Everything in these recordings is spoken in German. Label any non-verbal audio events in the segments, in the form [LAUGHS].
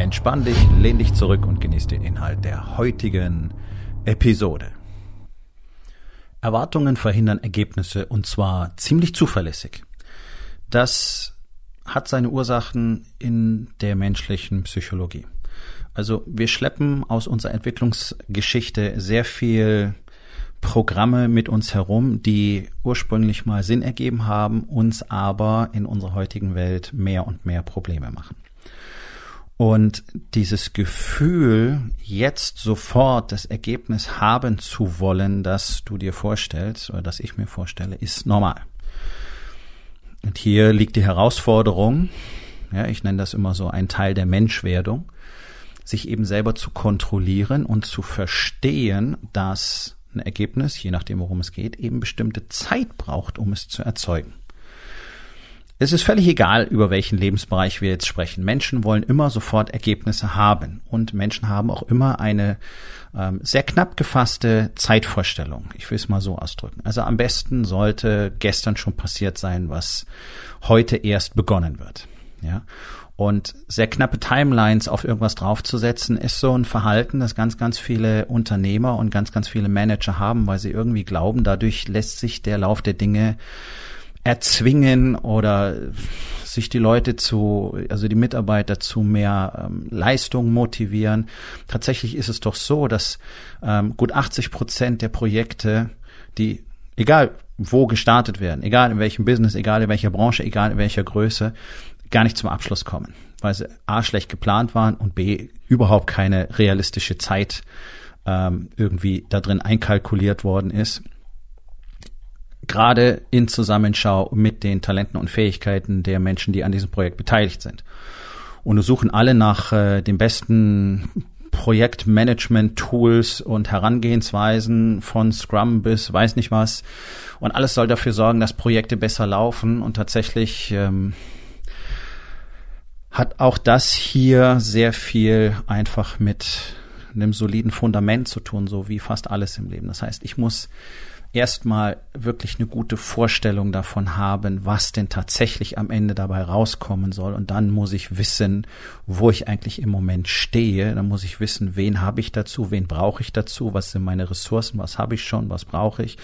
Entspann dich, lehn dich zurück und genieß den Inhalt der heutigen Episode. Erwartungen verhindern Ergebnisse und zwar ziemlich zuverlässig. Das hat seine Ursachen in der menschlichen Psychologie. Also wir schleppen aus unserer Entwicklungsgeschichte sehr viel Programme mit uns herum, die ursprünglich mal Sinn ergeben haben, uns aber in unserer heutigen Welt mehr und mehr Probleme machen. Und dieses Gefühl, jetzt sofort das Ergebnis haben zu wollen, das du dir vorstellst oder das ich mir vorstelle, ist normal. Und hier liegt die Herausforderung, ja, ich nenne das immer so ein Teil der Menschwerdung, sich eben selber zu kontrollieren und zu verstehen, dass ein Ergebnis, je nachdem worum es geht, eben bestimmte Zeit braucht, um es zu erzeugen. Es ist völlig egal, über welchen Lebensbereich wir jetzt sprechen. Menschen wollen immer sofort Ergebnisse haben und Menschen haben auch immer eine ähm, sehr knapp gefasste Zeitvorstellung. Ich will es mal so ausdrücken. Also am besten sollte gestern schon passiert sein, was heute erst begonnen wird. Ja. Und sehr knappe Timelines auf irgendwas draufzusetzen, ist so ein Verhalten, das ganz, ganz viele Unternehmer und ganz, ganz viele Manager haben, weil sie irgendwie glauben, dadurch lässt sich der Lauf der Dinge erzwingen oder sich die Leute zu, also die Mitarbeiter zu mehr ähm, Leistung motivieren. Tatsächlich ist es doch so, dass ähm, gut 80 Prozent der Projekte, die egal wo gestartet werden, egal in welchem Business, egal in welcher Branche, egal in welcher Größe, gar nicht zum Abschluss kommen, weil sie a schlecht geplant waren und b überhaupt keine realistische Zeit ähm, irgendwie da drin einkalkuliert worden ist gerade in Zusammenschau mit den Talenten und Fähigkeiten der Menschen, die an diesem Projekt beteiligt sind. Und suchen alle nach äh, den besten Projektmanagement-Tools und Herangehensweisen von Scrum bis weiß nicht was. Und alles soll dafür sorgen, dass Projekte besser laufen. Und tatsächlich ähm, hat auch das hier sehr viel einfach mit einem soliden Fundament zu tun, so wie fast alles im Leben. Das heißt, ich muss erstmal wirklich eine gute Vorstellung davon haben, was denn tatsächlich am Ende dabei rauskommen soll. Und dann muss ich wissen, wo ich eigentlich im Moment stehe. Dann muss ich wissen, wen habe ich dazu, wen brauche ich dazu, was sind meine Ressourcen, was habe ich schon, was brauche ich.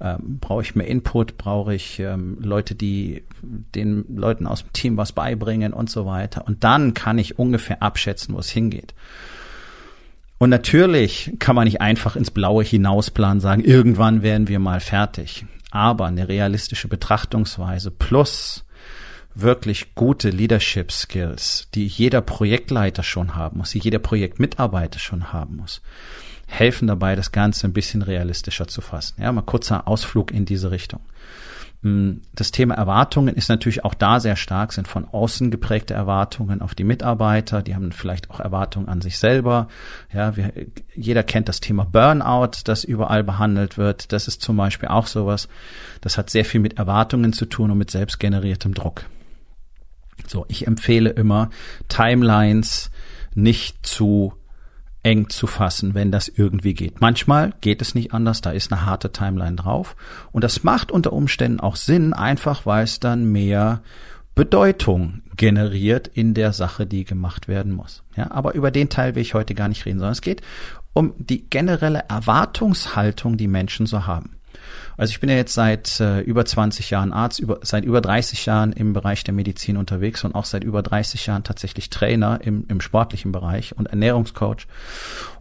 Ähm, brauche ich mehr Input, brauche ich ähm, Leute, die den Leuten aus dem Team was beibringen und so weiter. Und dann kann ich ungefähr abschätzen, wo es hingeht. Und natürlich kann man nicht einfach ins Blaue hinausplanen, sagen, irgendwann werden wir mal fertig. Aber eine realistische Betrachtungsweise plus wirklich gute Leadership Skills, die jeder Projektleiter schon haben muss, die jeder Projektmitarbeiter schon haben muss, helfen dabei, das Ganze ein bisschen realistischer zu fassen. Ja, mal kurzer Ausflug in diese Richtung. Mm, das Thema Erwartungen ist natürlich auch da sehr stark, sind von außen geprägte Erwartungen auf die Mitarbeiter, die haben vielleicht auch Erwartungen an sich selber. Ja, wir, jeder kennt das Thema Burnout, das überall behandelt wird. Das ist zum Beispiel auch sowas. Das hat sehr viel mit Erwartungen zu tun und mit selbstgeneriertem Druck. So, ich empfehle immer, Timelines nicht zu eng zu fassen, wenn das irgendwie geht. Manchmal geht es nicht anders, da ist eine harte Timeline drauf. Und das macht unter Umständen auch Sinn, einfach weil es dann mehr Bedeutung generiert in der Sache, die gemacht werden muss. Ja, aber über den Teil will ich heute gar nicht reden, sondern es geht um die generelle Erwartungshaltung, die Menschen so haben. Also ich bin ja jetzt seit äh, über 20 Jahren Arzt, über, seit über 30 Jahren im Bereich der Medizin unterwegs und auch seit über 30 Jahren tatsächlich Trainer im, im sportlichen Bereich und Ernährungscoach.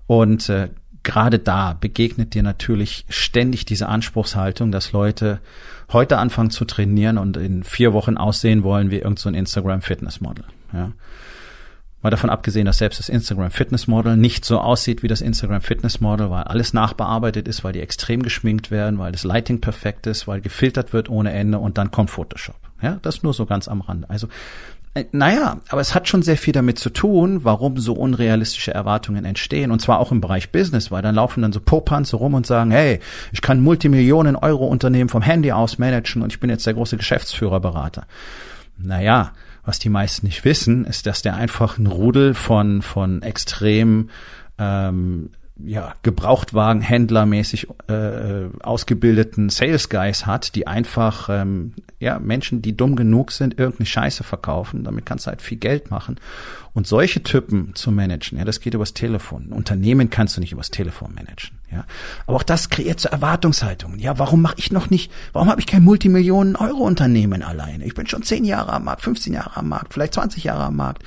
Und äh, gerade da begegnet dir natürlich ständig diese Anspruchshaltung, dass Leute heute anfangen zu trainieren und in vier Wochen aussehen wollen wie irgendein so Instagram Fitness Model. Ja. Mal davon abgesehen, dass selbst das Instagram Fitness Model nicht so aussieht wie das Instagram Fitness Model, weil alles nachbearbeitet ist, weil die extrem geschminkt werden, weil das Lighting perfekt ist, weil gefiltert wird ohne Ende und dann kommt Photoshop. Ja, das nur so ganz am Rande. Also Äh, naja, aber es hat schon sehr viel damit zu tun, warum so unrealistische Erwartungen entstehen. Und zwar auch im Bereich Business, weil dann laufen dann so Popanze rum und sagen, hey, ich kann Multimillionen Euro Unternehmen vom Handy aus managen und ich bin jetzt der große Geschäftsführerberater. Naja, was die meisten nicht wissen, ist, dass der einfach ein Rudel von, von extrem ähm, ja, Gebrauchtwagenhändlermäßig äh, ausgebildeten Sales Guys hat, die einfach ähm, ja, Menschen, die dumm genug sind, irgendeine Scheiße verkaufen. Damit kannst du halt viel Geld machen. Und solche Typen zu managen, ja, das geht übers Telefon. Ein Unternehmen kannst du nicht übers Telefon managen. Ja, aber auch das kreiert so Erwartungshaltungen. Ja, warum mache ich noch nicht? Warum habe ich kein Multimillionen-Euro-Unternehmen alleine? Ich bin schon zehn Jahre am Markt, 15 Jahre am Markt, vielleicht 20 Jahre am Markt.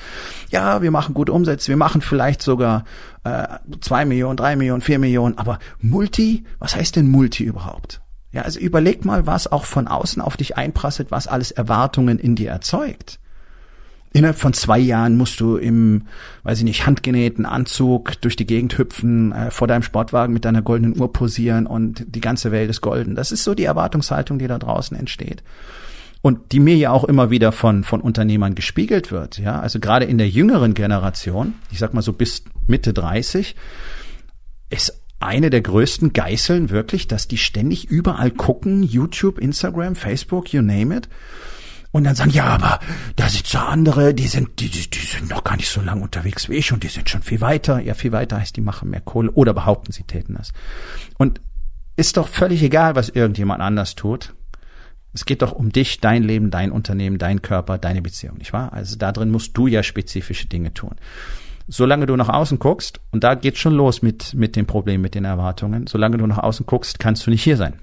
Ja, wir machen gute Umsätze, wir machen vielleicht sogar äh, zwei Millionen, drei Millionen, vier Millionen. Aber Multi, was heißt denn Multi überhaupt? Ja, also überleg mal, was auch von außen auf dich einprasselt, was alles Erwartungen in dir erzeugt. Innerhalb von zwei Jahren musst du im, weiß ich nicht, handgenähten Anzug durch die Gegend hüpfen, äh, vor deinem Sportwagen mit deiner goldenen Uhr posieren und die ganze Welt ist golden. Das ist so die Erwartungshaltung, die da draußen entsteht. Und die mir ja auch immer wieder von, von Unternehmern gespiegelt wird. Ja, also gerade in der jüngeren Generation, ich sag mal so bis Mitte 30, ist eine der größten Geißeln wirklich, dass die ständig überall gucken, YouTube, Instagram, Facebook, you name it und dann sagen, ja, aber da sind so andere, die sind, die, die, die sind noch gar nicht so lang unterwegs wie ich und die sind schon viel weiter. Ja, viel weiter heißt, die machen mehr Kohle oder behaupten, sie täten das. Und ist doch völlig egal, was irgendjemand anders tut. Es geht doch um dich, dein Leben, dein Unternehmen, dein Körper, deine Beziehung, nicht wahr? Also da drin musst du ja spezifische Dinge tun. Solange du nach außen guckst, und da geht's schon los mit, mit dem Problem, mit den Erwartungen, solange du nach außen guckst, kannst du nicht hier sein.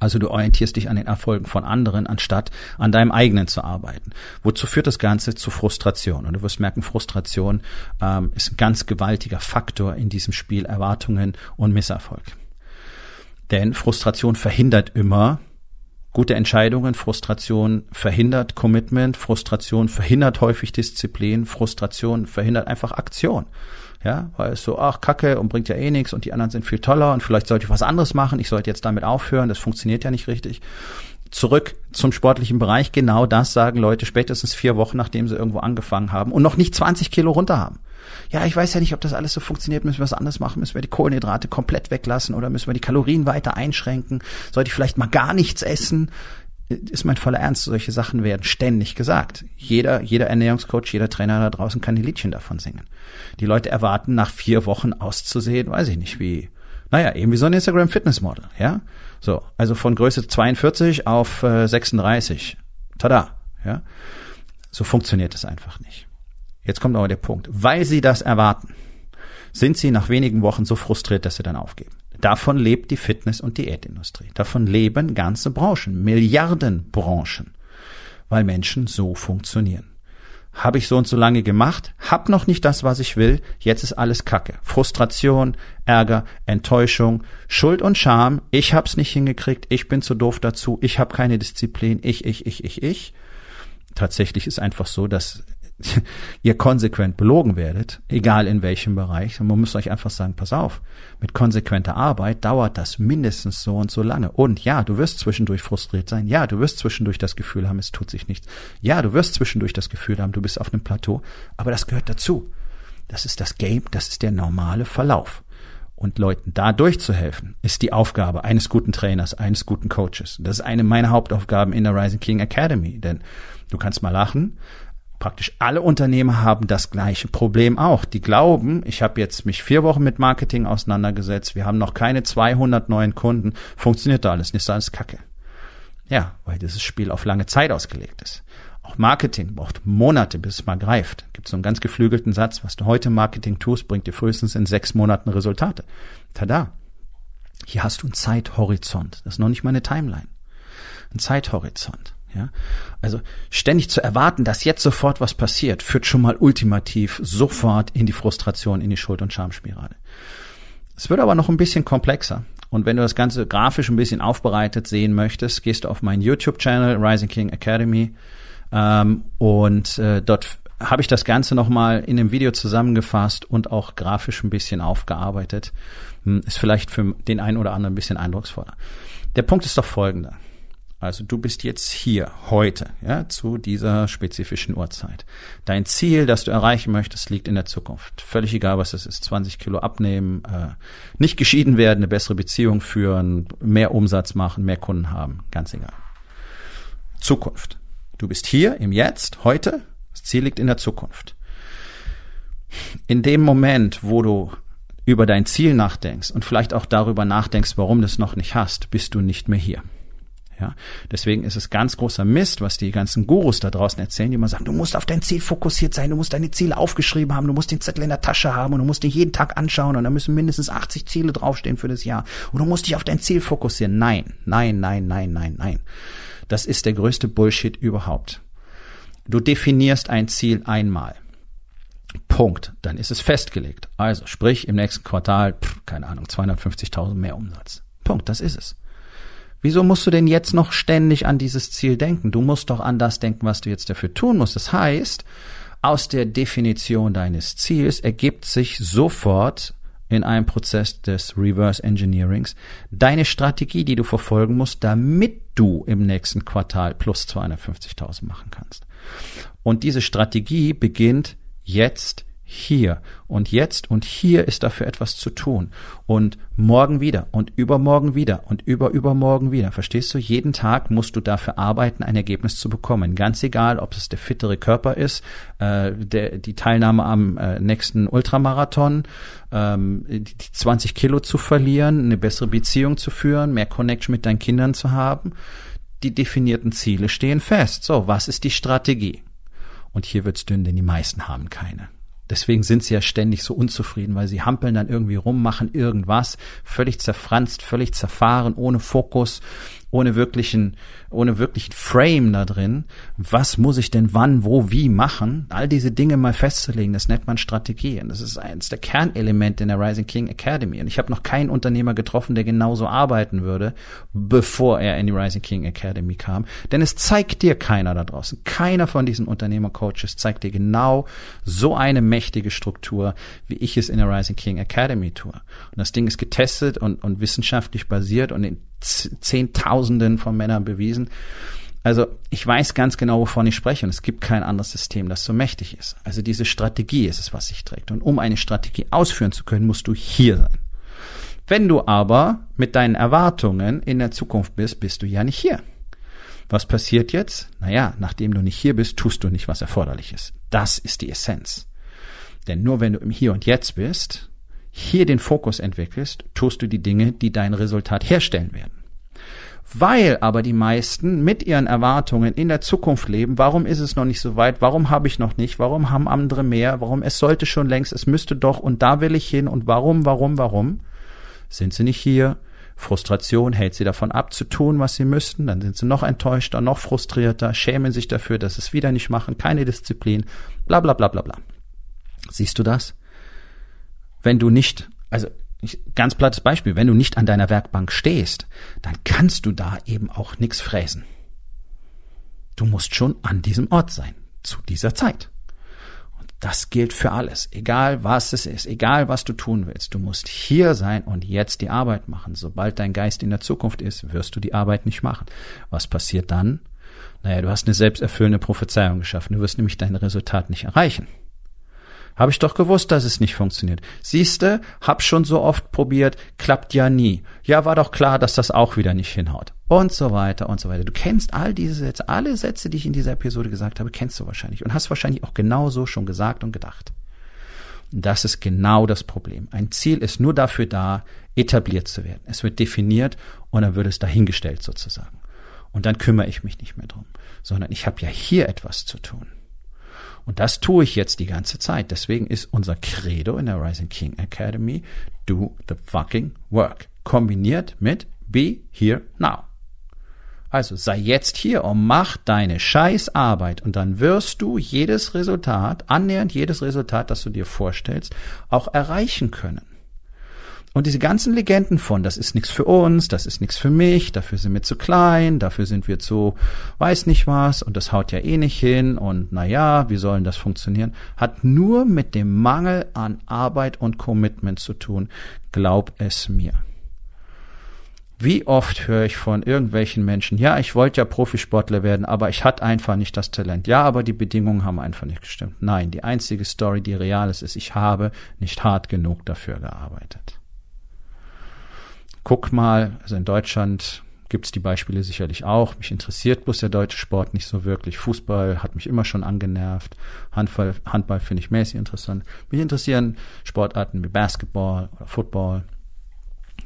Also du orientierst dich an den Erfolgen von anderen, anstatt an deinem eigenen zu arbeiten. Wozu führt das Ganze? Zu Frustration. Und du wirst merken, Frustration ähm, ist ein ganz gewaltiger Faktor in diesem Spiel Erwartungen und Misserfolg. Denn Frustration verhindert immer gute Entscheidungen, Frustration verhindert Commitment, Frustration verhindert häufig Disziplin, Frustration verhindert einfach Aktion. Ja, weil es so, ach, Kacke und bringt ja eh nichts und die anderen sind viel toller und vielleicht sollte ich was anderes machen, ich sollte jetzt damit aufhören, das funktioniert ja nicht richtig. Zurück zum sportlichen Bereich, genau das sagen Leute spätestens vier Wochen, nachdem sie irgendwo angefangen haben und noch nicht 20 Kilo runter haben. Ja, ich weiß ja nicht, ob das alles so funktioniert. Müssen wir was anderes machen? Müssen wir die Kohlenhydrate komplett weglassen oder müssen wir die Kalorien weiter einschränken? Sollte ich vielleicht mal gar nichts essen? Ist mein voller Ernst, solche Sachen werden ständig gesagt. Jeder, jeder Ernährungscoach, jeder Trainer da draußen kann die Liedchen davon singen. Die Leute erwarten, nach vier Wochen auszusehen, weiß ich nicht, wie, naja, eben wie so ein Instagram Fitness Model, ja? So, also von Größe 42 auf äh, 36. Tada, ja? So funktioniert es einfach nicht. Jetzt kommt aber der Punkt. Weil sie das erwarten, sind sie nach wenigen Wochen so frustriert, dass sie dann aufgeben. Davon lebt die Fitness- und Diätindustrie. Davon leben ganze Branchen, Milliardenbranchen, weil Menschen so funktionieren. Habe ich so und so lange gemacht, hab noch nicht das, was ich will, jetzt ist alles Kacke. Frustration, Ärger, Enttäuschung, Schuld und Scham, ich hab's nicht hingekriegt, ich bin zu doof dazu, ich hab keine Disziplin, ich, ich, ich, ich, ich. Tatsächlich ist einfach so, dass [LAUGHS] ihr konsequent belogen werdet, egal in welchem Bereich. Und man muss euch einfach sagen, pass auf, mit konsequenter Arbeit dauert das mindestens so und so lange. Und ja, du wirst zwischendurch frustriert sein. Ja, du wirst zwischendurch das Gefühl haben, es tut sich nichts. Ja, du wirst zwischendurch das Gefühl haben, du bist auf einem Plateau. Aber das gehört dazu. Das ist das Game, das ist der normale Verlauf. Und Leuten da durchzuhelfen, ist die Aufgabe eines guten Trainers, eines guten Coaches. Das ist eine meiner Hauptaufgaben in der Rising King Academy. Denn du kannst mal lachen, praktisch alle Unternehmer haben das gleiche Problem auch. Die glauben, ich habe jetzt mich vier Wochen mit Marketing auseinandergesetzt, wir haben noch keine 200 neuen Kunden, funktioniert da alles nicht, ist alles Kacke. Ja, weil dieses Spiel auf lange Zeit ausgelegt ist. Auch Marketing braucht Monate, bis es mal greift. Gibt so einen ganz geflügelten Satz, was du heute Marketing tust, bringt dir frühestens in sechs Monaten Resultate. Tada. Hier hast du einen Zeithorizont. Das ist noch nicht mal eine Timeline. Ein Zeithorizont. Ja, also ständig zu erwarten, dass jetzt sofort was passiert, führt schon mal ultimativ sofort in die Frustration, in die Schuld- und Schamspirale. Es wird aber noch ein bisschen komplexer. Und wenn du das Ganze grafisch ein bisschen aufbereitet sehen möchtest, gehst du auf meinen YouTube-Channel Rising King Academy ähm, und äh, dort habe ich das Ganze nochmal in dem Video zusammengefasst und auch grafisch ein bisschen aufgearbeitet. Hm, ist vielleicht für den einen oder anderen ein bisschen eindrucksvoller. Der Punkt ist doch folgender Also du bist jetzt hier, heute, ja, zu dieser spezifischen Uhrzeit. Dein Ziel, das du erreichen möchtest, liegt in der Zukunft. Völlig egal, was es ist. 20 Kilo abnehmen, äh, nicht geschieden werden, eine bessere Beziehung führen, mehr Umsatz machen, mehr Kunden haben. Ganz egal. Zukunft. Du bist hier im Jetzt, heute. Das Ziel liegt in der Zukunft. In dem Moment, wo du über dein Ziel nachdenkst und vielleicht auch darüber nachdenkst, warum du es noch nicht hast, bist du nicht mehr hier. Ja, deswegen ist es ganz großer Mist, was die ganzen Gurus da draußen erzählen, die immer sagen, du musst auf dein Ziel fokussiert sein, du musst deine Ziele aufgeschrieben haben, du musst den Zettel in der Tasche haben und du musst dich jeden Tag anschauen und da müssen mindestens 80 Ziele draufstehen für das Jahr und du musst dich auf dein Ziel fokussieren. Nein, nein, nein, nein, nein, nein. Das ist der größte Bullshit überhaupt. Du definierst ein Ziel einmal. Punkt. Dann ist es festgelegt. Also sprich im nächsten Quartal, pff, keine Ahnung, 250.000 mehr Umsatz. Punkt. Das ist es. Wieso musst du denn jetzt noch ständig an dieses Ziel denken? Du musst doch an das denken, was du jetzt dafür tun musst. Das heißt, aus der Definition deines Ziels ergibt sich sofort in einem Prozess des Reverse Engineerings deine Strategie, die du verfolgen musst, damit du im nächsten Quartal plus 250.000 machen kannst. Und diese Strategie beginnt jetzt hier und jetzt und hier ist dafür etwas zu tun und morgen wieder und übermorgen wieder und überübermorgen wieder. Verstehst du? Jeden Tag musst du dafür arbeiten, ein Ergebnis zu bekommen. Ganz egal, ob es der fittere Körper ist, äh, der, die Teilnahme am äh, nächsten Ultramarathon, ähm, die 20 Kilo zu verlieren, eine bessere Beziehung zu führen, mehr Connection mit deinen Kindern zu haben. Die definierten Ziele stehen fest. So, was ist die Strategie? Und hier wird's dünn, denn die meisten haben keine. Deswegen sind sie ja ständig so unzufrieden, weil sie hampeln dann irgendwie rum, machen irgendwas, völlig zerfranst, völlig zerfahren, ohne Fokus ohne wirklichen, ohne wirklichen Frame da drin. Was muss ich denn wann, wo, wie machen? All diese Dinge mal festzulegen, das nennt man Strategie. Und das ist eines der Kernelemente in der Rising King Academy. Und ich habe noch keinen Unternehmer getroffen, der genauso arbeiten würde, bevor er in die Rising King Academy kam. Denn es zeigt dir keiner da draußen. Keiner von diesen Unternehmercoaches zeigt dir genau so eine mächtige Struktur, wie ich es in der Rising King Academy tue. Und das Ding ist getestet und, und wissenschaftlich basiert und in Zehntausenden von Männern bewiesen. Also ich weiß ganz genau, wovon ich spreche und es gibt kein anderes System, das so mächtig ist. Also diese Strategie ist es, was sich trägt. Und um eine Strategie ausführen zu können, musst du hier sein. Wenn du aber mit deinen Erwartungen in der Zukunft bist, bist du ja nicht hier. Was passiert jetzt? Naja, nachdem du nicht hier bist, tust du nicht, was erforderlich ist. Das ist die Essenz. Denn nur wenn du im Hier und Jetzt bist, hier den Fokus entwickelst, tust du die Dinge, die dein Resultat herstellen werden. Weil aber die meisten mit ihren Erwartungen in der Zukunft leben, warum ist es noch nicht so weit, warum habe ich noch nicht, warum haben andere mehr, warum es sollte schon längst, es müsste doch und da will ich hin und warum, warum, warum, sind sie nicht hier, Frustration hält sie davon ab zu tun, was sie müssten, dann sind sie noch enttäuschter, noch frustrierter, schämen sich dafür, dass sie es wieder nicht machen, keine Disziplin, bla bla bla bla bla. Siehst du das? Wenn du nicht, also ganz plattes Beispiel, wenn du nicht an deiner Werkbank stehst, dann kannst du da eben auch nichts fräsen. Du musst schon an diesem Ort sein, zu dieser Zeit. Und das gilt für alles, egal was es ist, egal was du tun willst. Du musst hier sein und jetzt die Arbeit machen. Sobald dein Geist in der Zukunft ist, wirst du die Arbeit nicht machen. Was passiert dann? Naja, du hast eine selbsterfüllende Prophezeiung geschaffen. Du wirst nämlich dein Resultat nicht erreichen. Habe ich doch gewusst, dass es nicht funktioniert. Siehste, hab schon so oft probiert, klappt ja nie. Ja, war doch klar, dass das auch wieder nicht hinhaut. Und so weiter und so weiter. Du kennst all diese Sätze, alle Sätze, die ich in dieser Episode gesagt habe, kennst du wahrscheinlich und hast wahrscheinlich auch genauso schon gesagt und gedacht. Das ist genau das Problem. Ein Ziel ist nur dafür da, etabliert zu werden. Es wird definiert und dann wird es dahingestellt sozusagen. Und dann kümmere ich mich nicht mehr drum, sondern ich habe ja hier etwas zu tun. Und das tue ich jetzt die ganze Zeit. Deswegen ist unser Credo in der Rising King Academy Do the fucking work. Kombiniert mit Be here now. Also sei jetzt hier und mach deine Scheißarbeit und dann wirst du jedes Resultat, annähernd jedes Resultat, das du dir vorstellst, auch erreichen können. Und diese ganzen Legenden von, das ist nichts für uns, das ist nichts für mich, dafür sind wir zu klein, dafür sind wir zu weiß nicht was und das haut ja eh nicht hin und na ja, wie sollen das funktionieren, hat nur mit dem Mangel an Arbeit und Commitment zu tun. Glaub es mir. Wie oft höre ich von irgendwelchen Menschen, ja, ich wollte ja Profisportler werden, aber ich hatte einfach nicht das Talent. Ja, aber die Bedingungen haben einfach nicht gestimmt. Nein, die einzige Story, die real ist, ist, ich habe nicht hart genug dafür gearbeitet. Guck mal, also in Deutschland gibt es die Beispiele sicherlich auch. Mich interessiert bloß der deutsche Sport nicht so wirklich. Fußball hat mich immer schon angenervt. Handball, Handball finde ich mäßig interessant. Mich interessieren Sportarten wie Basketball oder Football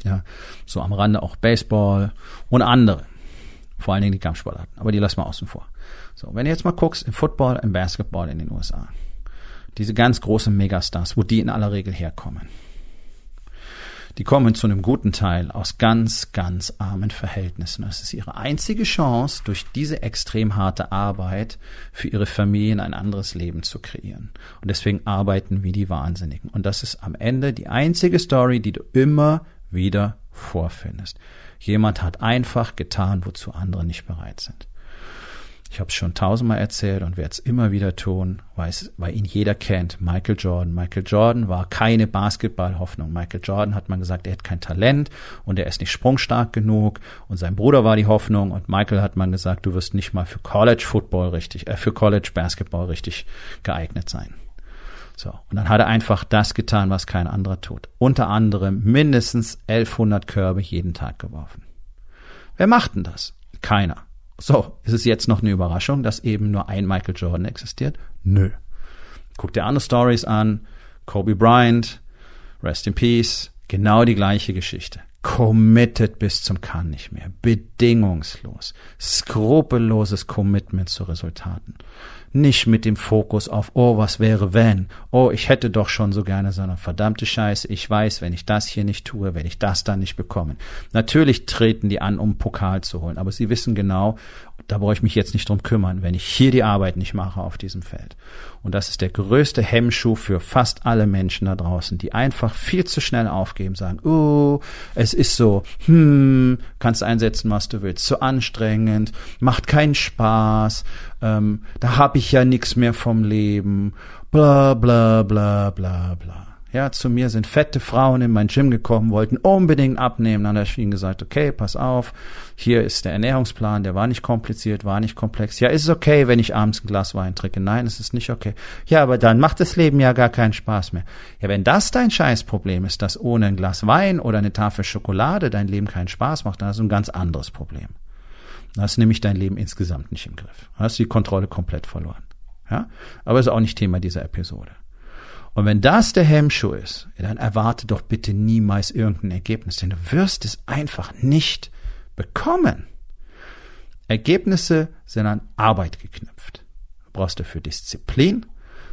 ja, so am Rande auch Baseball und andere. Vor allen Dingen die Kampfsportarten. Aber die lassen wir außen vor. So, wenn du jetzt mal guckst, im Football, im Basketball in den USA. Diese ganz großen Megastars, wo die in aller Regel herkommen. Die kommen zu einem guten Teil aus ganz, ganz armen Verhältnissen. Das ist ihre einzige Chance, durch diese extrem harte Arbeit für ihre Familien ein anderes Leben zu kreieren. Und deswegen arbeiten wie die Wahnsinnigen. Und das ist am Ende die einzige Story, die du immer wieder vorfindest. Jemand hat einfach getan, wozu andere nicht bereit sind. Ich habe es schon tausendmal erzählt und werde es immer wieder tun, weil, weil ihn jeder kennt. Michael Jordan. Michael Jordan war keine Basketballhoffnung. Michael Jordan hat man gesagt, er hat kein Talent und er ist nicht sprungstark genug. Und sein Bruder war die Hoffnung und Michael hat man gesagt, du wirst nicht mal für College Football richtig, äh, für College Basketball richtig geeignet sein. So. Und dann hat er einfach das getan, was kein anderer tut. Unter anderem mindestens 1100 Körbe jeden Tag geworfen. Wer macht denn das? Keiner. So, ist es jetzt noch eine Überraschung, dass eben nur ein Michael Jordan existiert? Nö. Guck dir andere Stories an. Kobe Bryant, Rest in Peace, genau die gleiche Geschichte. Committed bis zum kann nicht mehr. Bedingungslos. Skrupelloses Commitment zu Resultaten nicht mit dem Fokus auf, oh, was wäre wenn, oh, ich hätte doch schon so gerne, sondern verdammte Scheiße, ich weiß, wenn ich das hier nicht tue, werde ich das dann nicht bekommen. Natürlich treten die an, um Pokal zu holen, aber sie wissen genau, da brauche ich mich jetzt nicht drum kümmern, wenn ich hier die Arbeit nicht mache auf diesem Feld. Und das ist der größte Hemmschuh für fast alle Menschen da draußen, die einfach viel zu schnell aufgeben, sagen, oh, es ist so, hm, kannst einsetzen, was du willst, zu anstrengend, macht keinen Spaß, ähm, da habe ich ja nichts mehr vom Leben, bla bla bla bla bla. Ja, zu mir sind fette Frauen in mein Gym gekommen, wollten unbedingt abnehmen. Dann habe ich ihnen gesagt, okay, pass auf, hier ist der Ernährungsplan, der war nicht kompliziert, war nicht komplex. Ja, ist es okay, wenn ich abends ein Glas Wein trinke? Nein, es ist nicht okay. Ja, aber dann macht das Leben ja gar keinen Spaß mehr. Ja, wenn das dein Scheißproblem ist, dass ohne ein Glas Wein oder eine Tafel Schokolade dein Leben keinen Spaß macht, dann hast du ein ganz anderes Problem. Hast du nämlich dein Leben insgesamt nicht im Griff. Hast die Kontrolle komplett verloren. Ja, aber ist auch nicht Thema dieser Episode. Und wenn das der Hemmschuh ist, dann erwarte doch bitte niemals irgendein Ergebnis, denn du wirst es einfach nicht bekommen. Ergebnisse sind an Arbeit geknüpft. Du brauchst dafür Disziplin,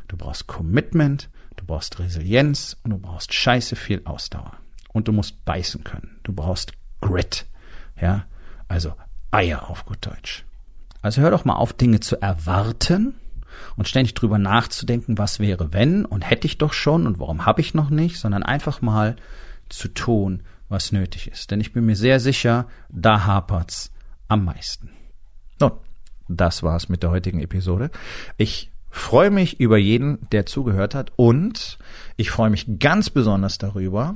du brauchst Commitment, du brauchst Resilienz und du brauchst scheiße viel Ausdauer. Und du musst beißen können. Du brauchst Grit. Ja, also Eier auf gut Deutsch. Also hör doch mal auf, Dinge zu erwarten und ständig drüber nachzudenken, was wäre wenn und hätte ich doch schon und warum habe ich noch nicht, sondern einfach mal zu tun, was nötig ist. Denn ich bin mir sehr sicher, da hapert's am meisten. Nun, das war's mit der heutigen Episode. Ich freue mich über jeden, der zugehört hat und ich freue mich ganz besonders darüber,